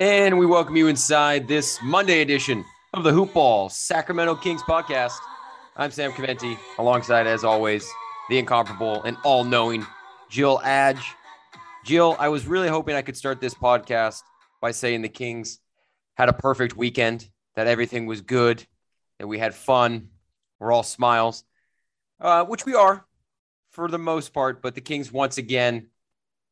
And we welcome you inside this Monday edition of the Hoop Ball Sacramento Kings podcast. I'm Sam Caventi, alongside, as always, the incomparable and all knowing Jill Adge. Jill, I was really hoping I could start this podcast by saying the Kings had a perfect weekend, that everything was good, that we had fun, we're all smiles, uh, which we are for the most part. But the Kings, once again,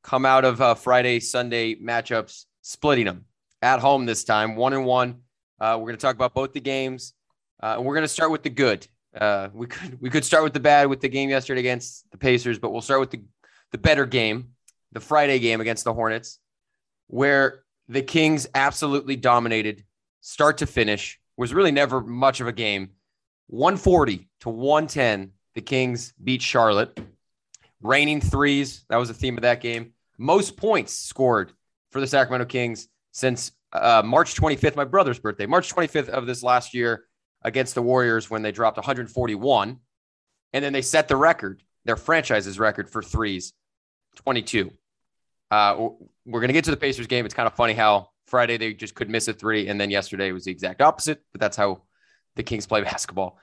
come out of uh, Friday, Sunday matchups, splitting them at home this time, one and one. Uh, we're going to talk about both the games. Uh, and we're going to start with the good. Uh, we could we could start with the bad with the game yesterday against the Pacers, but we'll start with the the better game, the Friday game against the Hornets, where the Kings absolutely dominated, start to finish. Was really never much of a game. 140 to 110. The Kings beat Charlotte. Raining threes. That was the theme of that game. Most points scored for the Sacramento Kings since uh, March 25th, my brother's birthday, March 25th of this last year against the Warriors when they dropped 141. And then they set the record, their franchise's record for threes, 22. Uh, we're going to get to the Pacers game. It's kind of funny how Friday they just could miss a three, and then yesterday was the exact opposite. But that's how the Kings play basketball.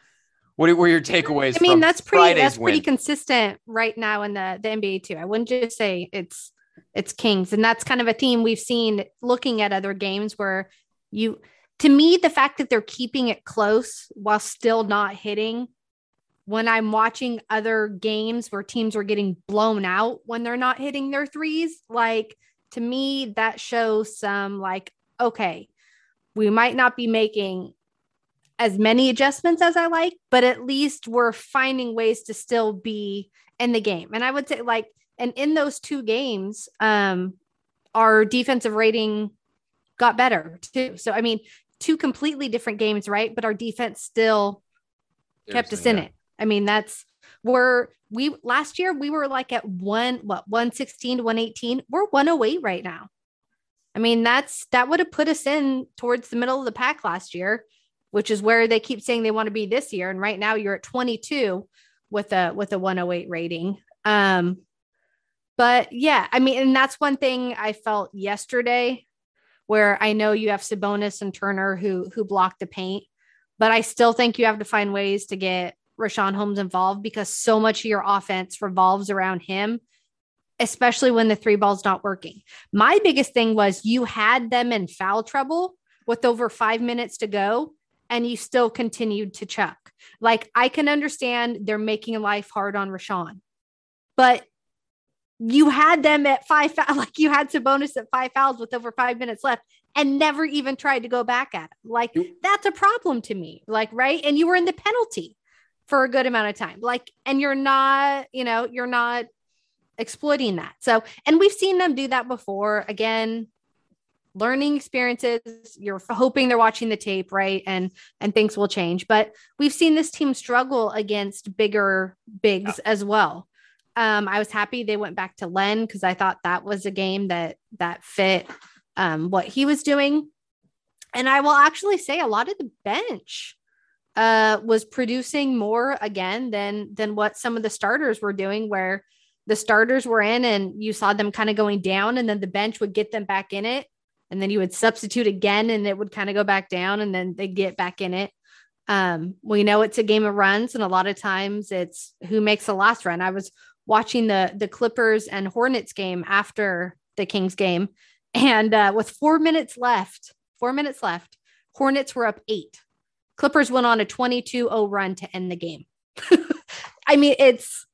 What were your takeaways? I mean, that's pretty. Friday's that's pretty win? consistent right now in the the NBA too. I wouldn't just say it's it's Kings. And that's kind of a theme we've seen looking at other games where you, to me, the fact that they're keeping it close while still not hitting. When I'm watching other games where teams are getting blown out when they're not hitting their threes, like to me, that shows some like, okay, we might not be making as many adjustments as I like, but at least we're finding ways to still be in the game. And I would say, like, and in those two games, um, our defensive rating got better too. So I mean, two completely different games, right? But our defense still kept us in it. I mean, that's where we last year we were like at one what 116 to 118. We're 108 right now. I mean, that's that would have put us in towards the middle of the pack last year, which is where they keep saying they want to be this year. And right now you're at 22 with a with a 108 rating. Um, but yeah, I mean, and that's one thing I felt yesterday where I know you have Sabonis and Turner who who block the paint, but I still think you have to find ways to get Richaun Holmes involved because so much of your offense revolves around him, especially when the three ball's not working. My biggest thing was you had them in foul trouble with over five minutes to go, and you still continued to chuck. Like I can understand they're making life hard on Richaun, but you had them at five like you had Sabonis at five fouls with over five minutes left and never even tried to go back at it. Like that's a problem to me. Like, right. And you were in the penalty for a good amount of time. Like, and you're not, you know, you're not exploiting that. So, and we've seen them do that before. Again, learning experiences you're hoping they're watching the tape right and and things will change but we've seen this team struggle against bigger bigs yeah. as well um, I was happy they went back to Len because I thought that was a game that that fit um, what he was doing. And I will actually say a lot of the bench uh, was producing more again than than what some of the starters were doing, where the starters were in and you saw them kind of going down, and then the bench would get them back in it, and then you would substitute again, and it would kind of go back down, and then they get back in it. Um, we know it's a game of runs, and a lot of times it's who makes the last run. I was watching the the Clippers and Hornets game after the Kings game, and uh, with four minutes left, four minutes left, Hornets were up eight. Clippers went on a 22-0 run to end the game. I mean, it's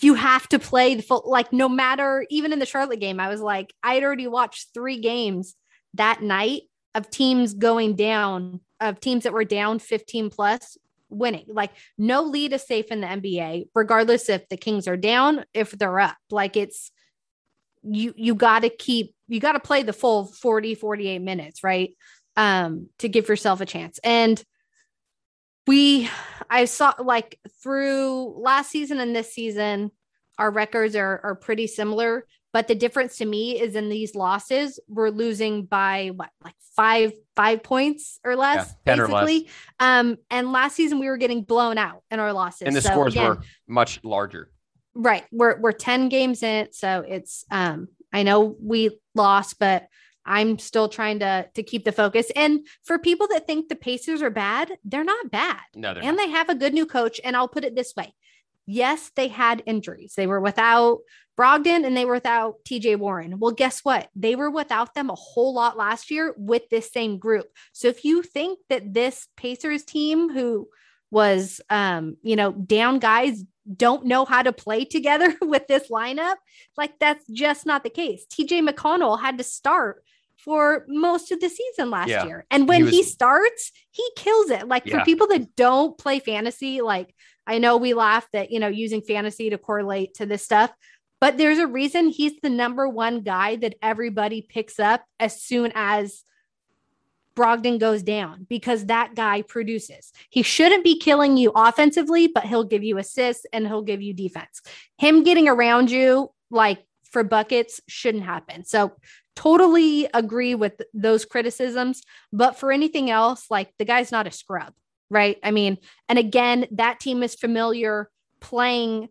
you have to play the full like no matter even in the Charlotte game, I was like, I had already watched three games that night of teams going down, of teams that were down 15 plus winning. Like no lead is safe in the NBA, regardless if the Kings are down, if they're up. Like it's you you got to keep you got to play the full 40 48 minutes, right? Um to give yourself a chance. And we I saw like through last season and this season our records are are pretty similar, but the difference to me is in these losses, we're losing by what, like five five points or less, yeah, basically. Or less. Um, and last season we were getting blown out in our losses, and the so scores again, were much larger. Right, we're we're ten games in, so it's um. I know we lost, but I'm still trying to to keep the focus. And for people that think the Pacers are bad, they're not bad. No, they're and not. they have a good new coach. And I'll put it this way: yes, they had injuries. They were without Brogdon and they were without TJ Warren. Well, guess what? They were without them a whole lot last year with this same group. So if you think that this Pacers team, who was, um, you know, down guys don't know how to play together with this lineup, like that's just not the case. TJ McConnell had to start for most of the season last yeah. year. And when he, was, he, starts, he kills it. Like yeah. for people that don't play fantasy, like I know we laugh that, you know, using fantasy to correlate to this stuff, but there's a reason he's the number one guy that everybody picks up as soon as Brogdon goes down because that guy produces. He shouldn't be killing you offensively, but he'll give you assists and he'll give you defense. Him getting around you, like for buckets, shouldn't happen. So, totally agree with those criticisms. But for anything else, like the guy's not a scrub, right? I mean, and again, that team is familiar playing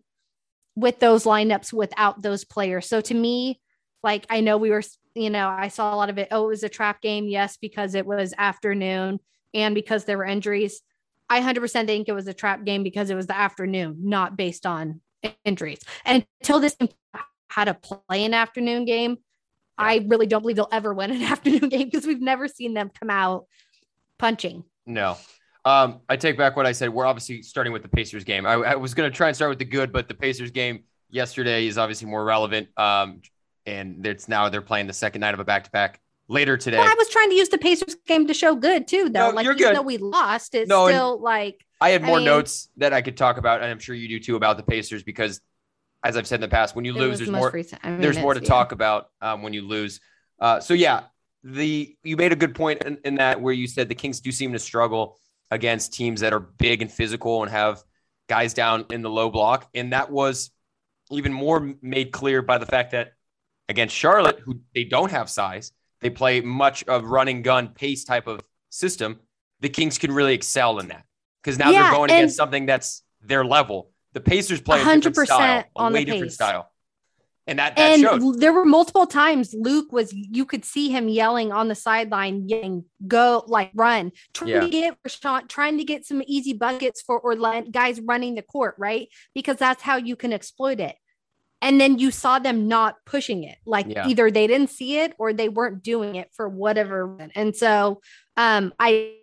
with those lineups without those players. So, to me, like I know we were you know, I saw a lot of it. Oh, it was a trap game. Yes, because it was afternoon and because there were injuries. I 100% think it was a trap game because it was the afternoon, not based on injuries. And until this had to play an afternoon game, yeah. I really don't believe they'll ever win an afternoon game because we've never seen them come out punching. No. Um, I take back what I said. We're obviously starting with the Pacers game. I, I was going to try and start with the good, but the Pacers game yesterday is obviously more relevant. Um, and it's now they're playing the second night of a back to back later today. Well, I was trying to use the Pacers game to show good too, though. No, like even though we lost, it's no, still like I had more I mean, notes that I could talk about, and I'm sure you do too about the Pacers because, as I've said in the past, when you lose, there's more I mean, there's more to yeah. talk about um, when you lose. Uh, so yeah, the you made a good point in, in that where you said the Kings do seem to struggle against teams that are big and physical and have guys down in the low block, and that was even more made clear by the fact that against Charlotte, who they don't have size. They play much of running gun pace type of system. The Kings can really excel in that because now yeah, they're going against something that's their level. The Pacers play a different style, a way different style. And that, that and showed. there were multiple times Luke was you could see him yelling on the sideline, yelling, go like run, trying yeah. to get trying to get some easy buckets for or guys running the court, right? Because that's how you can exploit it and then you saw them not pushing it like yeah. either they didn't see it or they weren't doing it for whatever reason and so um i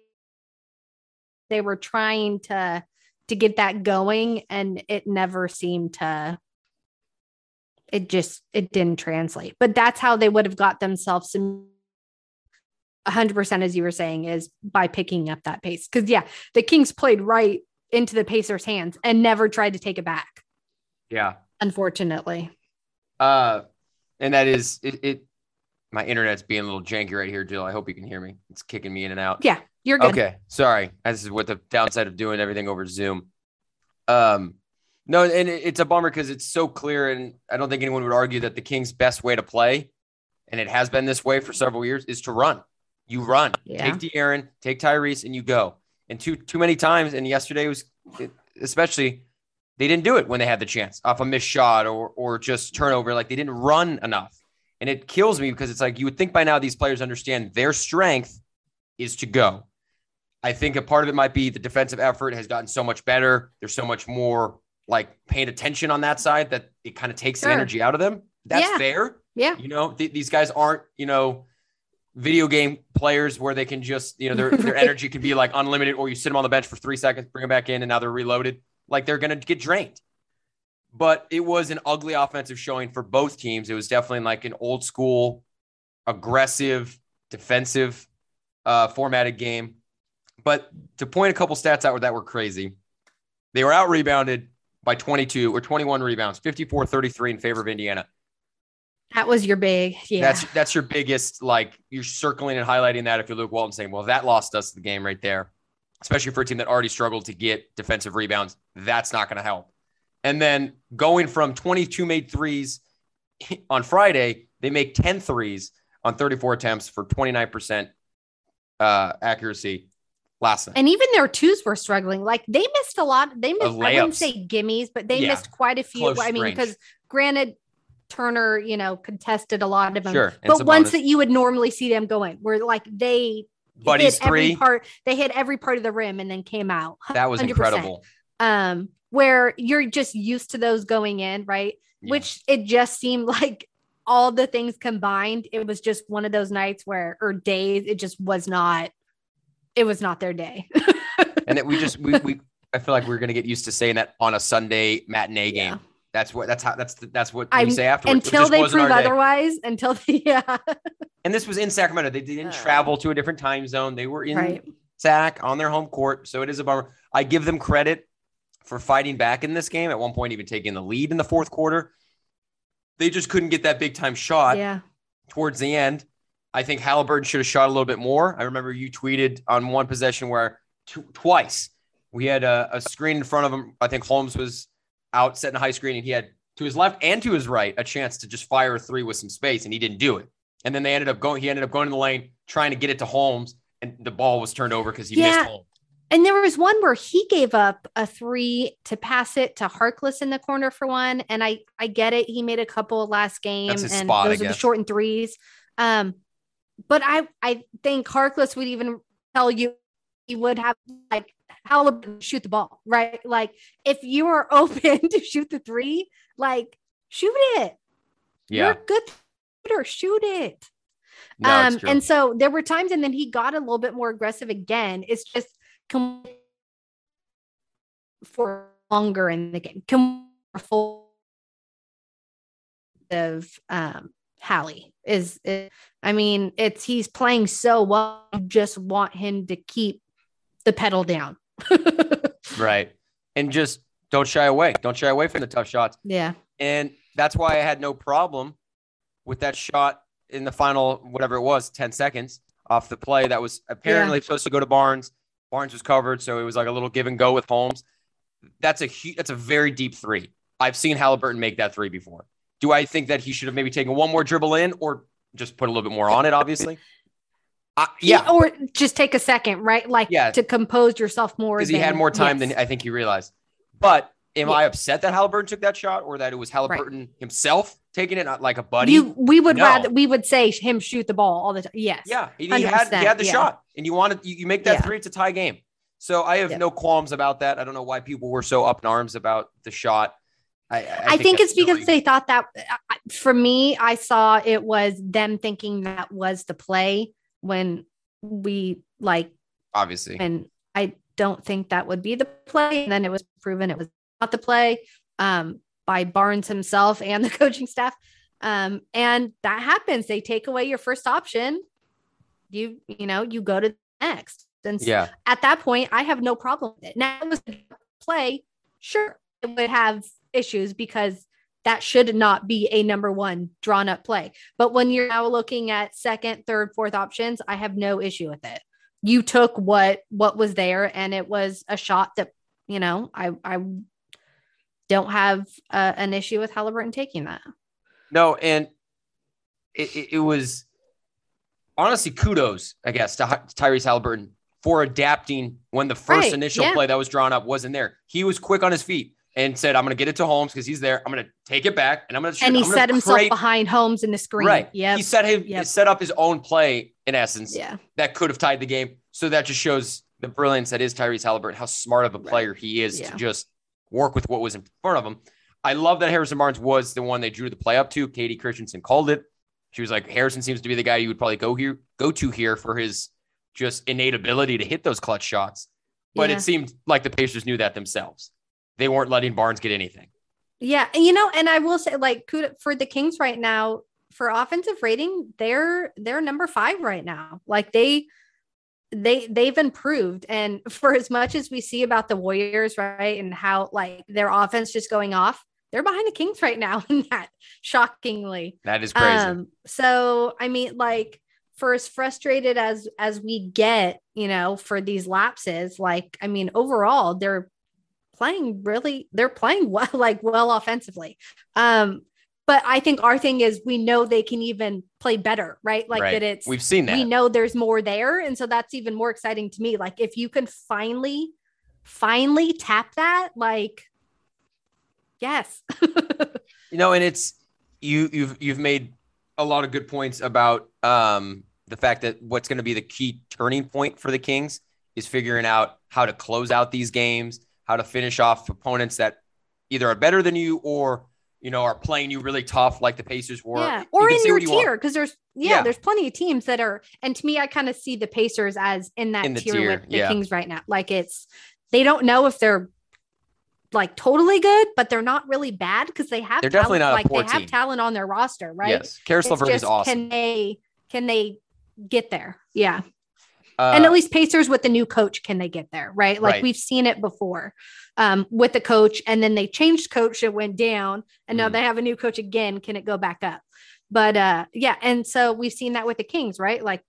they were trying to to get that going and it never seemed to it just it didn't translate but that's how they would have got themselves some 100% as you were saying is by picking up that pace because yeah the kings played right into the pacers hands and never tried to take it back yeah unfortunately. Uh, and that is it, it. My internet's being a little janky right here, Jill. I hope you can hear me. It's kicking me in and out. Yeah, you're good. Okay, sorry. This is what the downside of doing everything over Zoom. Um, no, and it's a bummer because it's so clear, and I don't think anyone would argue that the Kings' best way to play, and it has been this way for several years, is to run. You run, yeah. take De'Aaron, take Tyrese, and you go. And too too many times, and yesterday was especially they didn't do it when they had the chance off a missed shot or or just turnover. Like they didn't run enough. And it kills me because it's like you would think by now these players understand their strength is to go. I think a part of it might be the defensive effort has gotten so much better. There's so much more like paying attention on that side that it kind of takes sure. the energy out of them. That's yeah. fair. Yeah. You know, th- these guys aren't, you know, video game players where they can just, you know, their, their energy can be like unlimited or you sit them on the bench for three seconds, bring them back in and now they're reloaded like they're going to get drained. But it was an ugly offensive showing for both teams. It was definitely like an old school, aggressive, defensive uh, formatted game. But to point a couple stats out that were crazy, they were out rebounded by 22 or 21 rebounds, 54 33 in favor of Indiana. That was your big, yeah. That's that's your biggest, like you're circling and highlighting that if you're Luke Walton saying, well, that lost us the game right there especially for a team that already struggled to get defensive rebounds. That's not going to help. And then going from 22 made threes on Friday, they make 10 threes on 34 attempts for 29% uh, accuracy last night. And even their twos were struggling. Like they missed a lot. They missed, I wouldn't say gimmies, but they yeah. missed quite a few. Close I mean, because granted, Turner, you know, contested a lot of them. Sure. But ones that you would normally see them going, where like they Buddies hit three. every part, they hit every part of the rim and then came out. That was 100%. incredible. Um, where you're just used to those going in, right? Yeah. Which it just seemed like all the things combined, it was just one of those nights where or days, it just was not, it was not their day. and it, we just we, we I feel like we're gonna get used to saying that on a Sunday matinee game. Yeah. That's what that's how that's that's what I'm- we say afterwards. Until they prove otherwise, until they, yeah. And this was in Sacramento. They didn't Uh, travel to a different time zone. They were in Right. Sac on their home court. So it is a bummer. I give them credit for fighting back in this game. At one point, even taking the lead in the fourth quarter. They just couldn't get that big time shot Yeah. towards the end. I think Halliburton should have shot a little bit more. I remember you tweeted on one possession where tw- twice we had a, a screen in front of him. I think Holmes was out setting a high screen and he had to his left and to his right a chance to just fire a three with some space and he didn't do it. And then they ended up going, he ended up going in the lane trying to get it to Holmes and the ball was turned over because he Yeah. missed Holmes. And there was one where he gave up a three to pass it to Harkless in the corner for one. And I I get it. He made a couple last game and spot, those are the guess. short and threes. Um, but I I think Harkless would even tell you he would have like Halliburton shoot the ball, right? Like if you are open to shoot the three, like shoot it. You're Yeah. a good shooter, shoot it No, um, and so there were times, and then he got a little bit more aggressive again. It's just come for longer in the game. Come of um Hallie is, is I mean, it's he's playing so well. You just want him to keep the pedal down. right. And just don't shy away. Don't shy away from the tough shots. yeah. And that's why I had no problem with that shot in the final, whatever it was, 10 seconds off the play that was apparently supposed to go to Barnes. Barnes was covered, so it was like a little give and go with Holmes. That's a hu- that's a very deep three. I've seen Halliburton make that three before. Do I think that he should have maybe taken one more dribble in or just put a little bit more on it, obviously? Uh, yeah, Or just take a second, right? Like Yeah. to compose yourself more. because he had more time yes. than I think he realized. But am Yeah. I upset that Halliburton took that shot or that it was Halliburton himself taking it, not like a buddy? you we would No. rather we would say him shoot the ball all the time. Yes. Yeah, he, he had he had the yeah. shot, and you wanted you, you make that Yeah. three, it's a tie game. So I have Yeah. no qualms about that. I don't know why people were so up in arms about the shot. I, I, I, think, that's it's because silly. they thought that for me, I saw it was them thinking that was the play when we like, obviously and I don't think that would be the play. And then it was proven it was not the play um, by Barnes himself and the coaching staff. Um, and that happens. They take away your first option. You, you know, you go to the next. And yeah, at that point, I have no problem with it. Now, it was a play, sure, it would have issues because that should not be a number one drawn up play. But when you're now looking at second, third, fourth options, I have no issue with it. You took what what was there, and it was a shot that you know I I don't have uh, an issue with Halliburton taking that. no, and it, it, it was honestly kudos, I guess, to Hy- Tyrese Halliburton for adapting when the first Right, initial yeah. play that was drawn up wasn't there. He was quick on his feet and said, "I'm going to get it to Holmes because he's there. I'm going to take it back and I'm going to." and he set himself create- behind Holmes in the screen. Right. Yeah. He set him he Yep. set up his own play in essence yeah. that could have tied the game. So that just shows the brilliance that is Tyrese Halliburton, how smart of a Right. player he is Yeah. to just work with what was in front of him. I love that Harrison Barnes was the one they drew the play up to. Katie Christensen called it. She was like, Harrison seems to be the guy you would probably go here, go to here for his just innate ability to hit those clutch shots. But Yeah. it seemed like the Pacers knew that themselves. They weren't letting Barnes get anything. Yeah, and you know, and I will say, like, for the Kings right now, for offensive rating, they're they're number five right now. Like they they they've improved, and for as much as we see about the Warriors, right, and how like their offense just going off, they're behind the Kings right now in that shockingly. That is crazy. Um, so I mean, like for as frustrated as as we get, you know, for these lapses, like I mean, overall, they're playing really, they're playing well, like well offensively. Um, but I think our thing is we know they can even play better, right? Like Right. that it's We've seen that. we know there's more there. And so that's even more exciting to me. Like if you can finally, finally tap that, like yes. You know, and it's you you've you've made a lot of good points about um, the fact that what's going to be the key turning point for the Kings is figuring out how to close out these games, how to finish off opponents that either are better than you or you know are playing you really tough like the Pacers were. Yeah, or you in your tier because there's yeah, yeah, there's plenty of teams that are. And to me, I kind of see the Pacers as in that in tier, tier, with the yeah. Kings right now. Like it's they don't know if they're like totally good, but they're not really bad because they have they're definitely not like they team. have talent on their roster, right? Yes, LeVert is awesome. Can they can they get there? Yeah. Uh, and at least Pacers with the new coach, can they get there? Right. Like right. we've seen it before um, with the coach, and then they changed coach, it went down, and now mm. they have a new coach again. Can it go back up? But uh, yeah, and so we've seen that with the Kings, right? Like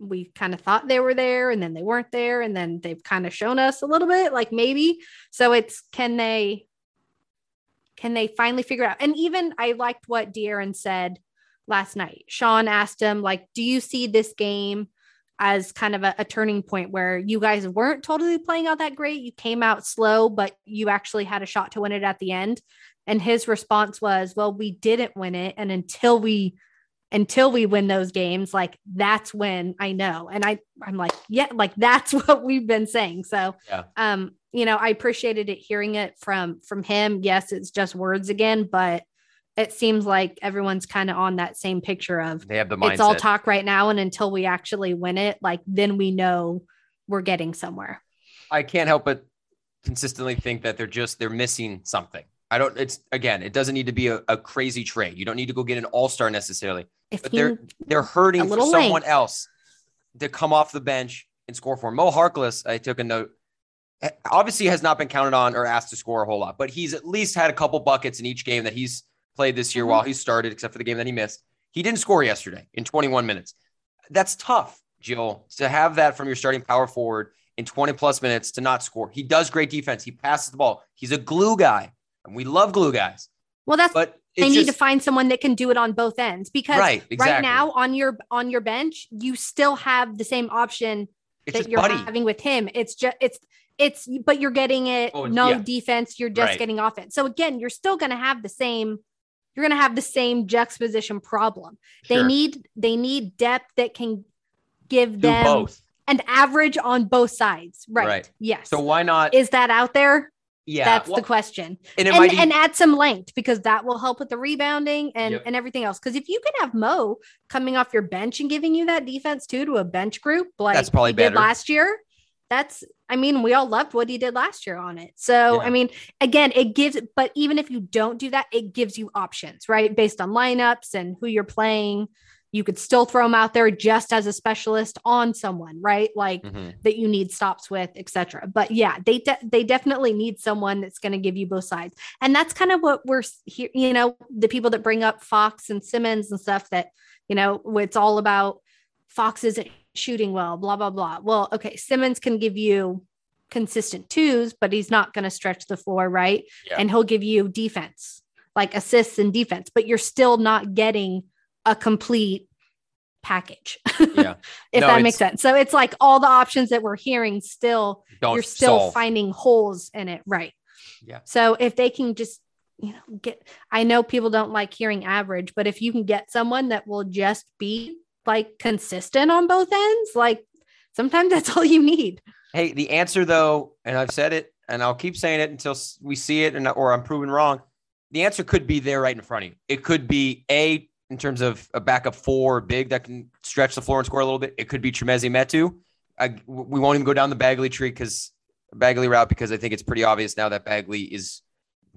we kind of thought they were there and then they weren't there and then they've kind of shown us a little bit like maybe so it's can they can they finally figure out and even i liked what De'Aaron said last night sean asked him like do you see this game as kind of a, a, turning point where you guys weren't totally playing out that great. You came out slow but you actually had a shot to win it at the end. And his response was well we didn't win it. And until we until we win those games like that's when i know. And i i'm like yeah like that's what we've been saying. So yeah. um you know i appreciated it hearing it from from him. Yes it's just words again but it seems like everyone's kind of on that same picture of they have the mindset. it's all talk right now and until we actually win it like then we know we're getting somewhere i can't help but consistently think that they're just they're missing something I don't, it's again, it doesn't need to be a, a crazy trade. You don't need to go get an all star necessarily if but they're they're hurting for someone length. else to come off the bench and score for Mo Harkless. I took a note. Eh, obviously, has not been counted on or asked to score a whole lot, but he's at least had a couple buckets in each game that he's played this year mm-hmm. while he started, except for the game that he missed. He didn't score yesterday in 21 minutes. That's tough, Jill, to have that from your starting power forward in 20 plus minutes to not score. He does great defense. He passes the ball. He's a glue guy, and we love glue guys. Well, that's but they need to find someone that can do it on both ends because right, exactly. right now on your on your bench you still have the same option it's that you're buddy. having with him it's just it's it's but you're getting it oh, no yeah. defense you're just right. getting offense so again you're still going to have the same you're going to have the same juxtaposition problem sure. they need they need depth that can give do them both. an average on both sides right. right yes so why not is that out there yeah, that's well, the question. And, and, and, add some length because that will help with the rebounding and, yep. and everything else. Because if you can have Mo coming off your bench and giving you that defense too to a bench group, like that's probably better. last year, that's I mean, we all loved what he did last year on it. So yeah. I mean, again, it gives, but even if you don't do that, it gives you options, right? Based on lineups and who you're playing you could still throw them out there just as a specialist on someone right like mm-hmm. that you need stops with etc but yeah they de- they definitely need someone that's going to give you both sides and that's kind of what we're here you know the people that bring up fox and simmons and stuff that you know it's all about fox isn't shooting well blah blah blah well okay simmons can give you consistent twos but he's not going to stretch the floor right yeah. and he'll give you defense like assists and defense but you're still not getting a complete package. Yeah. if no, that makes sense. So it's like all the options that we're hearing still you're still solve. finding holes in it, right? Yeah. So if they can just you know get I know people don't like hearing average, but if you can get someone that will just be like consistent on both ends, like sometimes that's all you need. Hey, the answer though, and I've said it and I'll keep saying it until we see it and or I'm proven wrong. The answer could be there right in front of you. It could be a in terms of a backup four big that can stretch the floor and score a little bit. It could be Chimezie Metu. I, we won't even go down the Bagley tree because Bagley route because I think it's pretty obvious now that Bagley is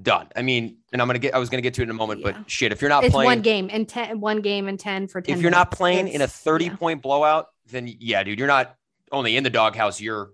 done. I mean, and I'm gonna get I was gonna get to it in a moment, yeah. but shit, if you're not it's playing one game and ten one game and ten for ten. If you're minutes, not playing in a 30 yeah. point blowout, then yeah, dude, you're not only in the doghouse, you're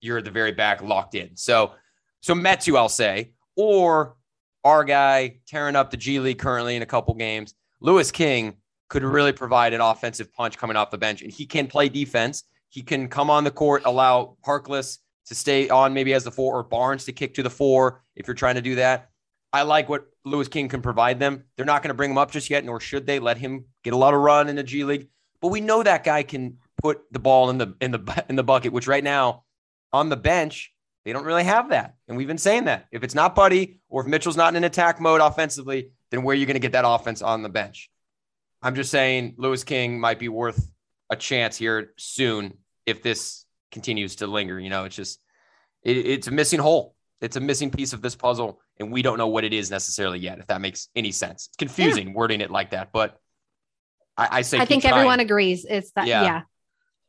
you're at the very back locked in. So so Metu, I'll say, or our guy tearing up the G League currently in a couple games. Louis King could really provide an offensive punch coming off the bench, and he can play defense. He can come on the court, allow Harkless to stay on maybe as the four or Barnes to kick to the four if you're trying to do that. I like what Louis King can provide them. They're not going to bring him up just yet, nor should they let him get a lot of run in the G League. But we know that guy can put the ball in the in the in the bucket, which right now on the bench they don't really have that. And we've been saying that if it's not Buddy or if Mitchell's not in attack mode offensively, then where are you going to get that offense on the bench? I'm just saying Louis King might be worth a chance here soon if this continues to linger. You know, it's just it, it's a missing hole. It's a missing piece of this puzzle, and we don't know what it is necessarily yet. If that makes any sense, it's confusing yeah. wording it like that, but I, I say I think trying. everyone agrees. It's that yeah. yeah.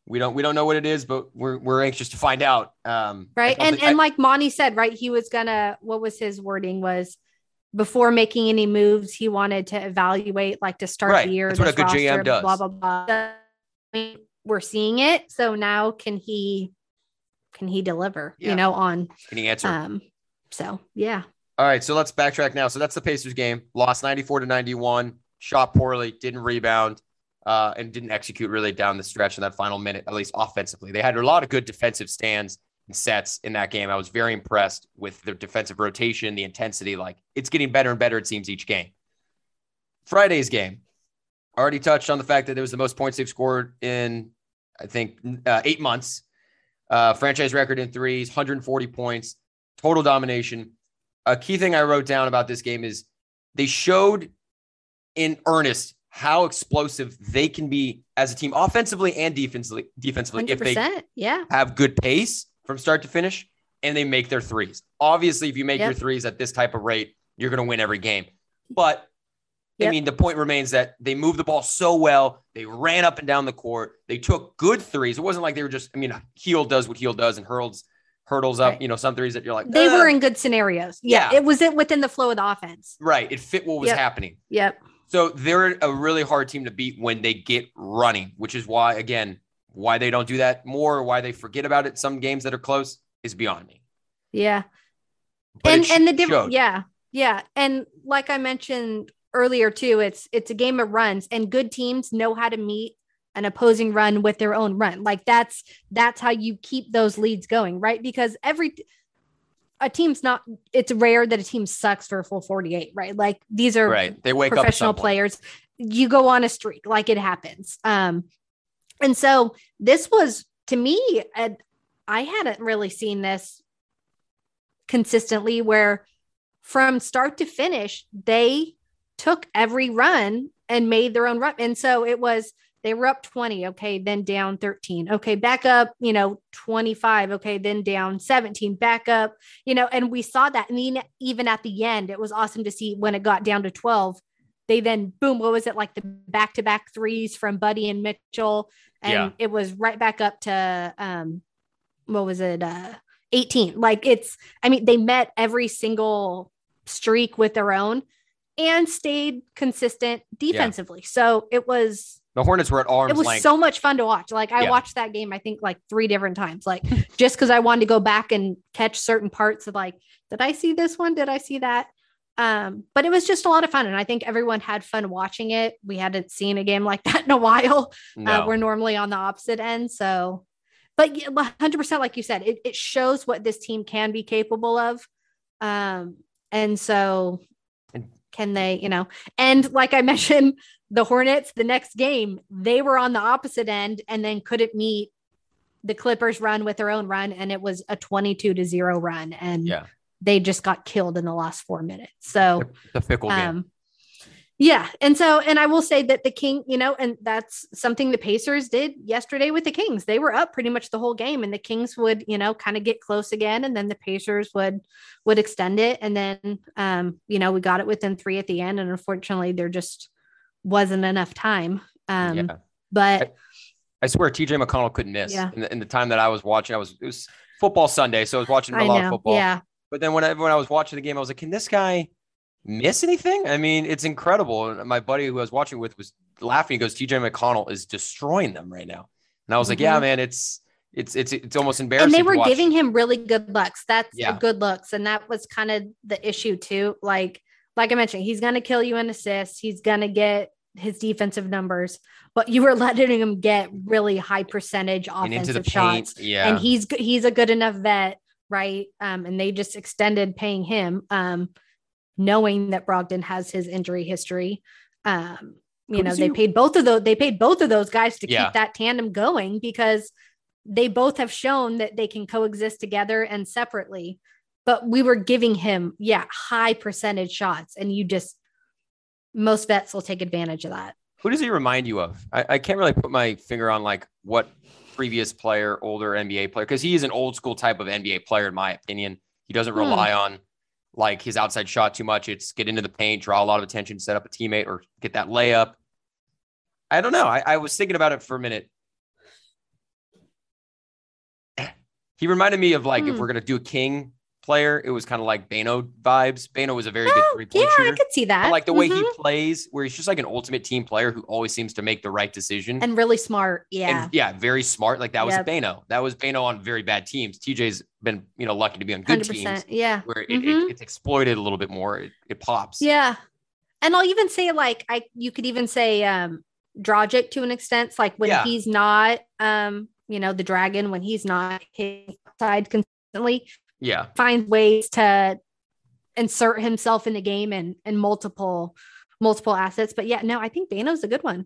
We don't we don't know what it is, but we're we're anxious to find out. Um, right, and and like Monte said, right, he was gonna. What was his wording? Was before making any moves, he wanted to evaluate, like to start right. the year. That's what a good roster, GM does. Blah blah blah. We're seeing it, so now can he can he deliver? Yeah. You know, on can he answer? Um, so yeah. All right, so let's backtrack now. So that's the Pacers game. Lost 94 to 91, shot poorly, didn't rebound, uh, and didn't execute really down the stretch in that final minute, at least offensively. They had a lot of good defensive stands and sets in that game. I was very impressed with their defensive rotation, the intensity. Like it's getting better and better, it seems, each game. Friday's game, already touched on the fact that it was the most points they've scored in, I think, uh, eight months. Uh, franchise record in threes, 140 points, total domination. A key thing I wrote down about this game is they showed in earnest how explosive they can be as a team, offensively and defensively. Defensively, if they yeah. have good pace from start to finish, and they make their threes. Obviously, if you make yep. your threes at this type of rate, you're going to win every game. But Yep. I mean, the point remains that they moved the ball so well. They ran up and down the court. They took good threes. It wasn't like they were just, I mean, Hield does what Hield does and hurls hurdles up, right. you know, some threes that you're like, they were in good scenarios. Yeah, yeah. It was it within the flow of the offense. Right. It fit what was yep. happening. Yep. So they're a really hard team to beat when they get running, which is why, again, why they don't do that more, or why they forget about it. Some games that are close is beyond me. Yeah. But and and the different, yeah, yeah, and like I mentioned earlier too, it's it's a game of runs, and good teams know how to meet an opposing run with their own run. Like that's that's how you keep those leads going, right? Because every a team's not it's rare that a team sucks for a full 48, right? Like these are right. They wake professional players. You go on a streak, like it happens. Um and so this was to me, a, I hadn't really seen this consistently where from start to finish, they took every run and made their own run. And so it was they were up 20 okay then down 13 okay back up you know 25 okay then down 17 back up you know and we saw that I mean even at the end it was awesome to see when it got down to 12 they then boom what was it like the back to back threes from buddy and mitchell and yeah. it was right back up to um what was it uh 18 like it's i mean they met every single streak with their own and stayed consistent defensively yeah. so it was the Hornets were at arms. It was length. so much fun to watch. Like I yeah. watched that game, I think like three different times. Like just because I wanted to go back and catch certain parts of like, did I see this one? Did I see that? Um, but it was just a lot of fun, and I think everyone had fun watching it. We hadn't seen a game like that in a while. Uh, no. Uh, we're normally on the opposite end, so. But 100%, like you said, it, it shows what this team can be capable of. Um, and so can they, you know, and like I mentioned, the Hornets, the next game, they were on the opposite end and then couldn't meet the Clippers run with their own run. And it was a 22 to zero run. And yeah. they just got killed in the last four minutes. So the fickle um, game. Yeah. And so, and I will say that the King, you know, and that's something the Pacers did yesterday with the Kings. They were up pretty much the whole game and the Kings would, you know, kind of get close again. And then the Pacers would, would extend it. And then, um, you know, we got it within three at the end. And unfortunately, they're just, wasn't enough time. Um, yeah. But I, I, swear TJ McConnell couldn't miss. Yeah. In the, in the, time that I was watching, I was it was football Sunday, so I was watching a lot of football. Yeah. But then when I, when I was watching the game, I was like, can this guy miss anything? I mean, it's incredible. And my buddy who I was watching with was laughing. He goes, TJ McConnell is destroying them right now. And I was mm-hmm. like, yeah, mm-hmm. man, it's it's it's it's almost embarrassing. And they were giving him really good looks. That's yeah. good looks, and that was kind of the issue too. Like like I mentioned, he's gonna kill you in assists. He's gonna get his defensive numbers, but you were letting him get really high percentage offensive shots. Yeah. And he's he's a good enough vet, right? Um, and they just extended paying him, um, knowing that Brogdon has his injury history. Um, you Who's know, they you? paid both of those, they paid both of those guys to yeah. keep that tandem going because they both have shown that they can coexist together and separately. But we were giving him, yeah, high percentage shots, and you just most vets will take advantage of that. Who does he remind you of? I, I can't really put my finger on like what previous player, older NBA player, because he is an old school type of NBA player, in my opinion. He doesn't hmm. rely hmm. on like his outside shot too much. It's get into the paint, draw a lot of attention, set up a teammate, or get that layup. I don't know. I, I was thinking about it for a minute. He reminded me of like hmm. if we're gonna do a king player, it was kind of like Beno vibes. Beno was a very oh, good three point yeah, shooter. I could see that. But like the way mm-hmm. he plays, where he's just like an ultimate team player who always seems to make the right decision and really smart. Yeah, and yeah, very smart. Like that was yep. Beno. That was Beno on very bad teams. TJ's been you know lucky to be on good 100%, teams. Yeah, where it, mm-hmm. it, it's exploited a little bit more. It, it pops. Yeah, and I'll even say like I you could even say um Dragic to an extent. Like when yeah. he's not um you know the dragon when he's not his side consistently yeah. finds ways to insert himself in the game and and multiple multiple assets. But yeah no i think Beno's a good one.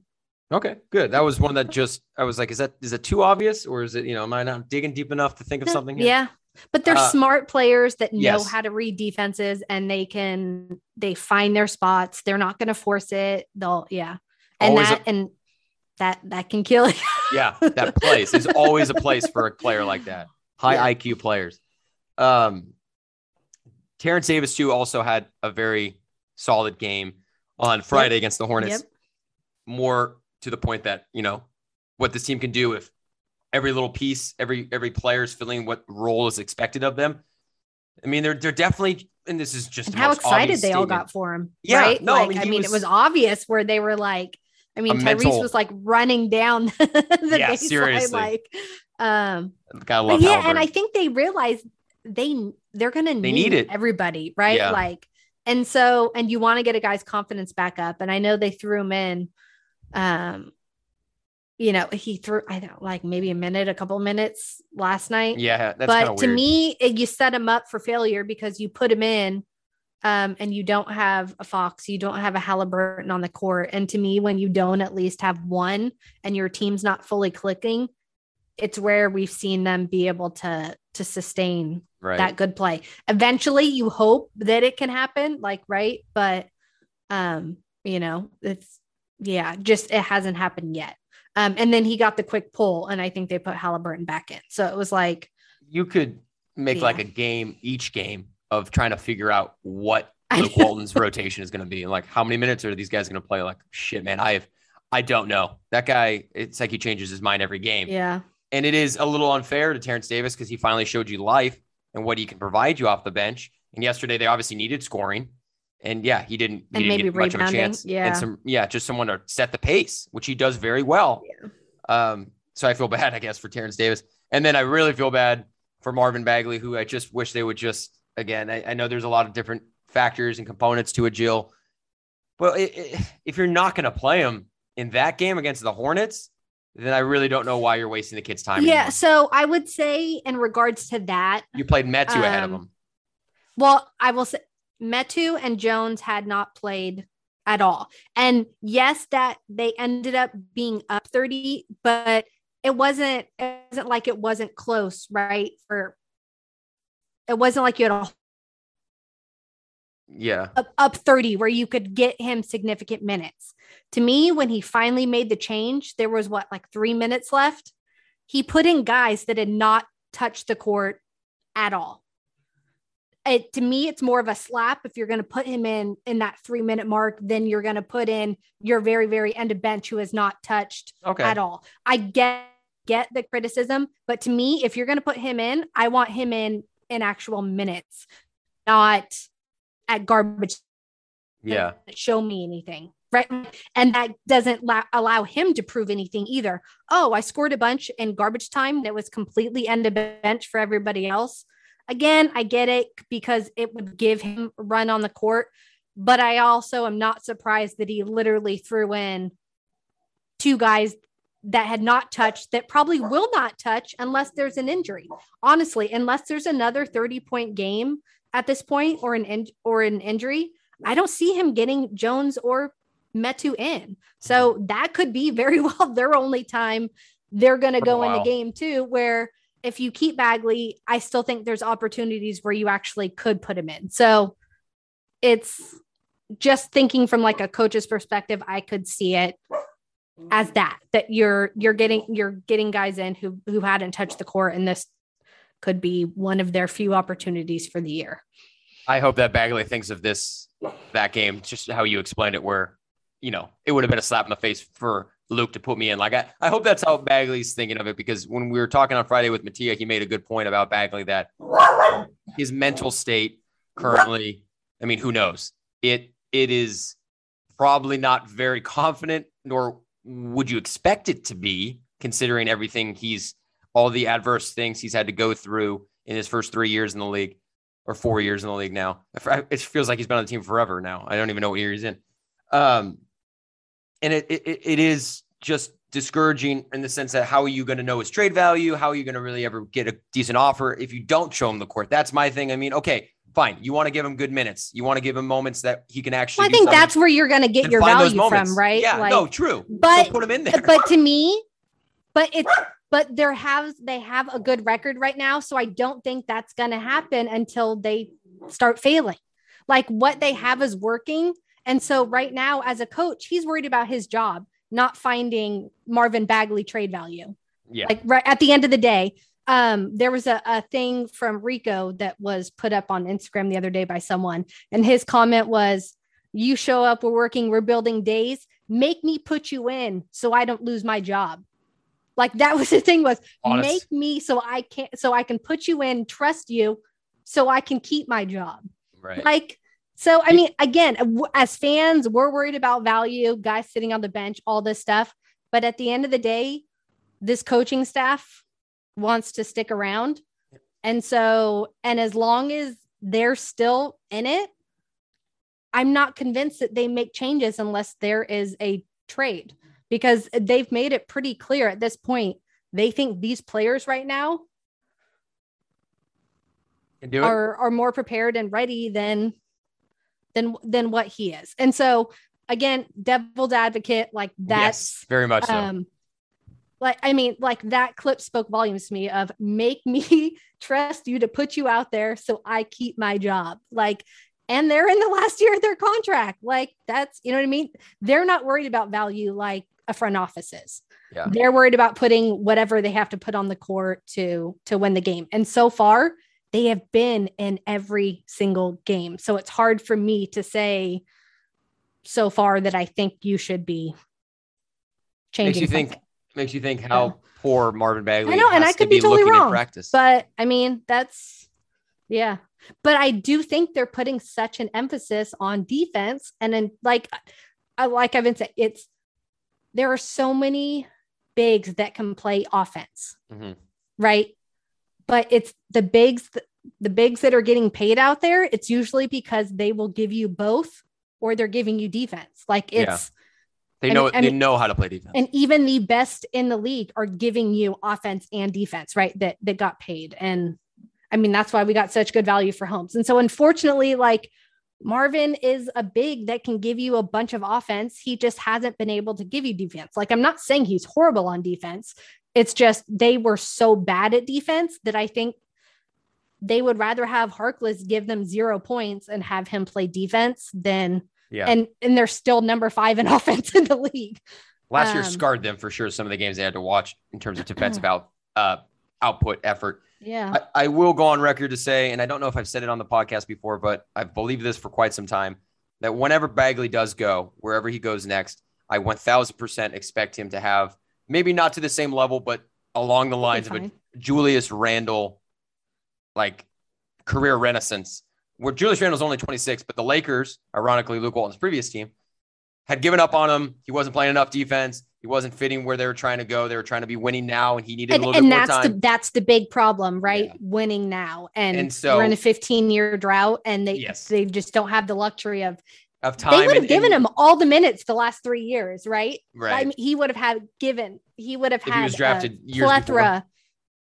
Okay good. That was one that just i was like is that is it too obvious? Or is it you know am i not digging deep enough to think of something here? yeah but they're uh, smart players that know yes. how to read defenses and they can they find their spots. They're not going to force it. They'll yeah. And always that a, and that that can kill yeah that place is always a place for a player like that. High yeah. iq players um, Terrence Davis too also had a very solid game on Friday yep. against the Hornets. Yep. More to the point that you know what this team can do if every little piece, every every player is filling what role is expected of them. I mean, they're they're definitely, and this is just how excited they all got for him. Yeah, right? no, like, I mean, I mean was, it was obvious where they were like, I mean, Tyrese mental, was like running down the yeah, baseline, seriously. like, um, Gotta yeah, and I think they realized they they're gonna need, need it. everybody, right? Yeah. Like, and so and you want to get a guy's confidence back up. And I know they threw him in. Um, you know, he threw I don't like maybe a minute, a couple minutes last night. Yeah, but to me, you set him up for failure because you put him in. Um, and you don't have a Fox, you don't have a Halliburton on the court. And to me, when you don't at least have one and your team's not fully clicking, it's where we've seen them be able to to sustain right. that good play. Eventually you hope that it can happen, like right, but um, you know, it's yeah, just it hasn't happened yet. Um, and then he got the quick pull, and I think they put Halliburton back in. So it was like you could make yeah. like a game each game of trying to figure out what Luke Walton's rotation is going to be, and like how many minutes are these guys going to play? Like shit, man, I have I don't know. That guy, it's like he changes his mind every game. Yeah. And it is a little unfair to Terrence Davis because he finally showed you life and what he can provide you off the bench. And yesterday they obviously needed scoring. And yeah, he didn't, he and didn't get much of a chance. Yeah. And some, yeah, just someone to set the pace, which he does very well. Yeah. Um, so I feel bad, I guess, for Terrence Davis. And then I really feel bad for Marvin Bagley, who I just wish they would just, again, I, I know there's a lot of different factors and components to a Jill. But it, it, if you're not going to play him in that game against the Hornets, then I really don't know why you're wasting the kid's time. Yeah. Anymore. So I would say, in regards to that, you played Metu um, ahead of um, him. Well, I will say Metu and Jones had not played at all. And yes, that they ended up being up 30, but it wasn't it wasn't like it wasn't close, right? For it wasn't like you had a yeah. Up, up 30 where you could get him significant minutes. To me when he finally made the change there was what like three minutes left? He put in guys that had not touched the court at all. It to me it's more of a slap if you're going to put him in in that three minute mark then you're going to put in your very very end of bench who has not touched okay. at all. I get get the criticism but to me if you're going to put him in i want him in in actual minutes not at garbage. Yeah. Show me anything. Right. And that doesn't la- allow him to prove anything either. Oh, I scored a bunch in garbage time that was completely end of bench for everybody else. Again, I get it because it would give him run on the court. But I also am not surprised that he literally threw in two guys that had not touched that probably will not touch unless there's an injury. Honestly, unless there's another 30 point game at this point or an in- or an injury, I don't see him getting Jones or Metu in. So that could be very well their only time they're going to go in the game too. Where if you keep Bagley, I still think there's opportunities where you actually could put him in. So it's just thinking from like a coach's perspective, I could see it as that that you're you're getting you're getting guys in who who hadn't touched the court in this could be one of their few opportunities for the year. I hope that Bagley thinks of this that game just how you explained it where you know it would have been a slap in the face for Luke to put me in. Like I, I hope that's how Bagley's thinking of it because when we were talking on Friday with Mattia, he made a good point about Bagley that his mental state currently, I mean, who knows? It it is probably not very confident, nor would you expect it to be, considering everything he's all the adverse things he's had to go through in his first three years in the league or four years in the league now. It feels like he's been on the team forever now. I don't even know what year he's in. Um, and it, it, it is just discouraging in the sense that how are you going to know his trade value? How are you going to really ever get a decent offer if you don't show him the court? That's my thing. I mean, okay, fine. You want to give him good minutes. You want to give him moments that he can actually. Well, I think that's where you're going to get your value from, right? Yeah, like, no, true. But so put him in there. But to me, but it's but there have they have a good record right now, so I don't think that's going to happen until they start failing. Like what they have is working and so right now, as a coach, he's worried about his job, not finding Marvin Bagley trade value. Yeah. Like right at the end of the day, um, there was a, a thing from Rico that was put up on Instagram the other day by someone, and his comment was, "You show up, we're working, we're building days. Make me put you in so I don't lose my job." Like that was the thing was Honest. make me so I can't so I can put you in, trust you, so I can keep my job. Right. Like so, I mean, again, as fans, we're worried about value, guys sitting on the bench, all this stuff. But at the end of the day, this coaching staff wants to stick around. And so, and as long as they're still in it, I'm not convinced that they make changes unless there is a trade because they've made it pretty clear at this point. They think these players right now are, are more prepared and ready than than than what he is. And so again, devil's advocate, like that's yes, very much so. Um, like I mean, like that clip spoke volumes to me of make me trust you to put you out there so I keep my job. Like, and they're in the last year of their contract. Like that's you know what I mean? They're not worried about value like a front office is. Yeah. They're worried about putting whatever they have to put on the court to to win the game. And so far, they have been in every single game. So it's hard for me to say so far that I think you should be changing. Makes you something. think makes you think how yeah. poor Marvin Bagley. I know, and I could be, be totally wrong. Practice. But I mean, that's yeah. But I do think they're putting such an emphasis on defense, and then like, I like I've been saying, it's there are so many bigs that can play offense, mm-hmm. right? but it's the bigs the bigs that are getting paid out there it's usually because they will give you both or they're giving you defense like it's yeah. they know and, they know how to play defense and even the best in the league are giving you offense and defense right that that got paid and i mean that's why we got such good value for Holmes. and so unfortunately like Marvin is a big that can give you a bunch of offense. He just hasn't been able to give you defense. Like, I'm not saying he's horrible on defense. It's just they were so bad at defense that I think they would rather have Harkless give them zero points and have him play defense than yeah. And and they're still number five in offense in the league. Last um, year scarred them for sure. Some of the games they had to watch in terms of defensive out uh, output effort. Yeah. I, I, will go on record to say, and I don't know if I've said it on the podcast before, but I've believed this for quite some time that whenever Bagley does go, wherever he goes next, I 1000% expect him to have maybe not to the same level, but along the lines of a Julius Randle like career renaissance. Where Julius Randle's only 26, but the Lakers, ironically, Luke Walton's previous team, had given up on him. He wasn't playing enough defense. He wasn't fitting where they were trying to go. They were trying to be winning now, and he needed and, a little and bit more time. The, that's the big problem, right? Yeah. Winning now, and, and so we're in a 15 year drought, and they yes. they just don't have the luxury of of time. They would have given and, him all the minutes the last three years, right? Right. I mean, he would have had given. He would have if had he was drafted a plethora.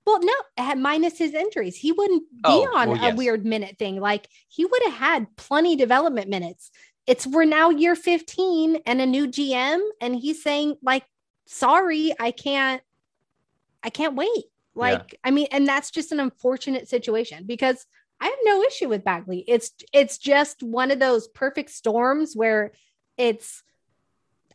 Well, no, minus his injuries, he wouldn't be oh, on well, yes. a weird minute thing. Like he would have had plenty development minutes. It's we're now year 15 and a new GM, and he's saying like, "Sorry, I can't, I can't wait." Like, yeah. I mean, and that's just an unfortunate situation because I have no issue with Bagley. It's it's just one of those perfect storms where it's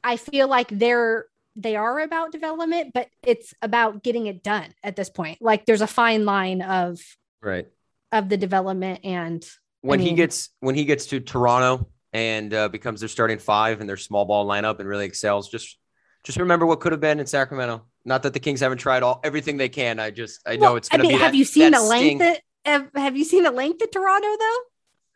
I feel like they're they are about development, but it's about getting it done at this point. Like there's a fine line of right of the development and when I mean, he gets when he gets to Toronto and uh, becomes their starting five and their small ball lineup and really excels. Just just remember what could have been in Sacramento. Not that the Kings haven't tried all everything they can. I just I know it's going to I mean, be. Have that, you seen the length? At, have, have you seen the length at Toronto though?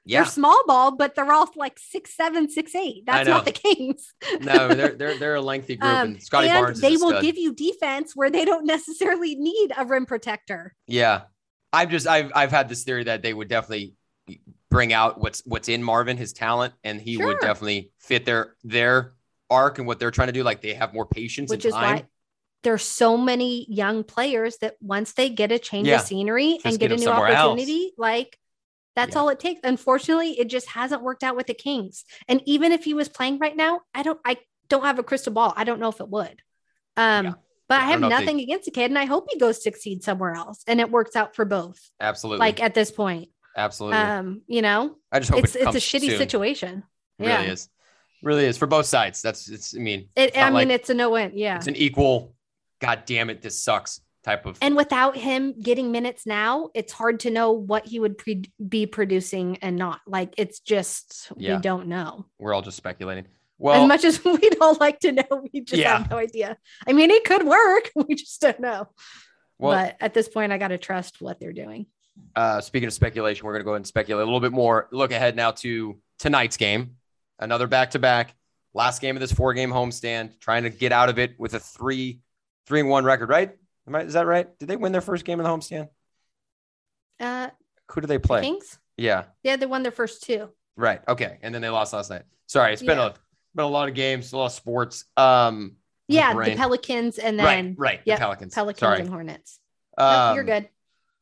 Yeah. They're small ball, but they're all like six seven, six eight. That's not the Kings. no, they're they're they're a lengthy group, um, and Scottie and Barnes. They will give you defense where they don't necessarily need a rim protector. Yeah, I've just I've I've had this theory that they would definitely bring out what's what's in Marvin, his talent, and he sure. would definitely fit their their arc and what they're trying to do. Like they have more patience Which and time. Why there's so many young players that once they get a change yeah. of scenery Just and get, get a new opportunity, else. like that's yeah. all it takes. Unfortunately, it just hasn't worked out with the Kings. And even if he was playing right now, I don't I don't have a crystal ball. I don't know if it would. Um, yeah. but yeah, I have I nothing they... against the kid, and I hope he goes succeed somewhere else and it works out for both. Absolutely. Like at this point. Absolutely. Um, you know, I just hope it's it it's a shitty soon. situation. It yeah. Really is. Really is for both sides. That's it's I mean, it, I mean like, it's a no win. Yeah. It's an equal, god damn it, this sucks type of and without him getting minutes now it's hard to know what he would pre- be producing and not like it's just yeah. we don't know we're all just speculating well as much as we'd all like to know we just yeah. have no idea i mean it could work we just don't know well, but at this point i got to trust what they're doing uh speaking of speculation we're going to go ahead and speculate a little bit more look ahead now to tonight's game another back-to-back last game of this four game homestand trying to get out of it with a three three and one record right Am I, is that right? Did they win their first game in the homestand? Uh, Who do they play? The Kings. Yeah. Yeah, they won their first two. Right. Okay. And then they lost last night. Sorry, it's been yeah. a been a lot of games, a lot of sports. Um. Yeah, the Pelicans and then right, right. Yep, the Pelicans, Pelicans Sorry. and Hornets. Um, you're good.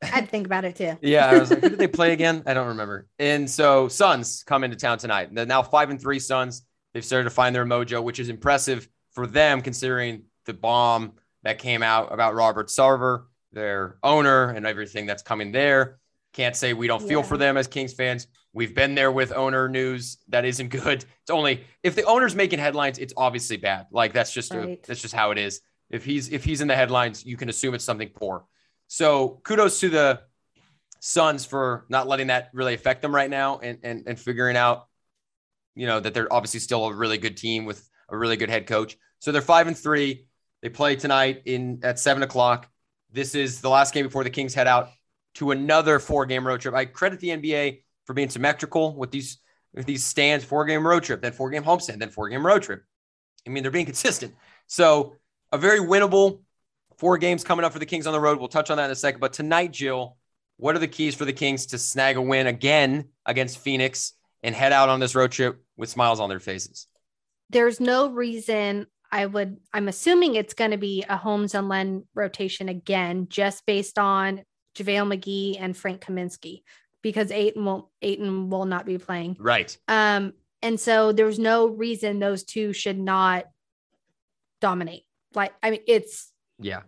I'd think about it too. yeah, I was like, who did they play again? I don't remember. And so Suns come into town tonight. They're now five and three Suns. They've started to find their mojo, which is impressive for them considering the bomb that came out about Robert Sarver, their owner, and everything that's coming there. Can't say we don't feel yeah. for them as Kings fans. We've been there with owner news that isn't good. It's only if the owner's making headlines, it's obviously bad. Like that's just right. a, that's just how it is. If he's if he's in the headlines, you can assume it's something poor. So kudos to the Suns for not letting that really affect them right now and and, and figuring out, you know, that they're obviously still a really good team with a really good head coach. So they're five and three. They play tonight in at seven o'clock. This is the last game before the Kings head out to another four game road trip. I credit the NBA for being symmetrical with these with these stands, four game road trip, then four game homestand, then four game road trip. I mean, they're being consistent. So a very winnable four games coming up for the Kings on the road. We'll touch on that in a second. But tonight, Jill, what are the keys for the Kings to snag a win again against Phoenix and head out on this road trip with smiles on their faces? There's no reason I would, I'm assuming it's going to be a Holmes and Len rotation again, just based on JaVale McGee and Frank Kaminsky, because Ayton will Ayton will not be playing. Right. Um, and so there's no reason those two should not dominate. Like, I mean, it's yeah,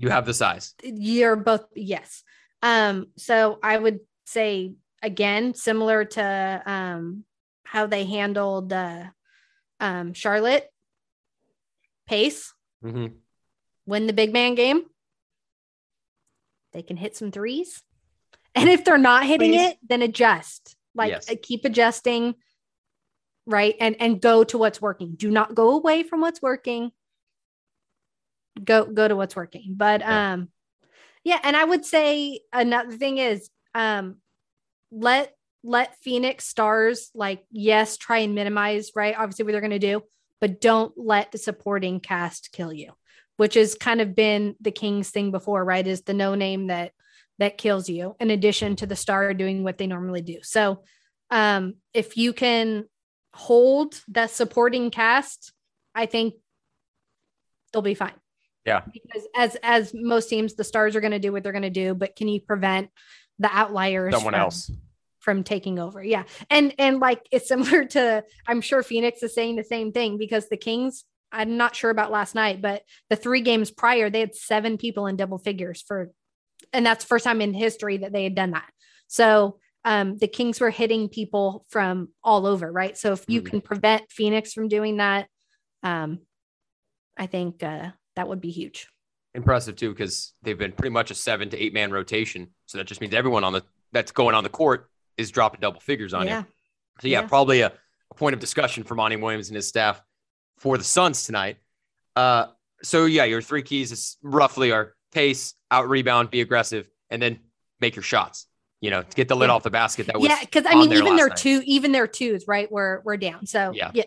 you have the size. You're both yes. Um, so I would say again, similar to um how they handled uh um Charlotte pace, mm-hmm. win the big man game. They can hit some threes. And if they're not hitting Please. it, then adjust. Like yes. Uh, keep adjusting, right? And and go to what's working. Do not go away from what's working. Go go to what's working. But yeah. um yeah, and I would say another thing is um let let Phoenix stars like yes, try and minimize, right? Obviously what they're going to do, but don't let the supporting cast kill you, which has kind of been the King's thing before, right? Is the no name that that kills you in addition to the star doing what they normally do. So um if you can hold that supporting cast, I think they'll be fine. Yeah. Because as as most teams, the stars are going to do what they're going to do, but can you prevent the outliers? Someone from, else from taking over. Yeah. And and like it's similar to I'm sure Phoenix is saying the same thing because the Kings, I'm not sure about last night, but the three games prior, they had seven people in double figures for and that's first time in history that they had done that. So um, the Kings were hitting people from all over, right? So if you mm. can prevent Phoenix from doing that, um, I think uh, that would be huge. Impressive too, because they've been pretty much a seven to eight man rotation. So that just means everyone on the that's going on the court is dropping double figures on yeah. you. So yeah, yeah. probably a, a, point of discussion for Monty Williams and his staff for the Suns tonight. Uh, so yeah, your three keys is roughly are pace, out rebound, be aggressive, and then make your shots. You know, to get the lid yeah. off the basket. That was yeah, because I mean, even their night. two, even their twos, right? We're we're down. So yeah, yeah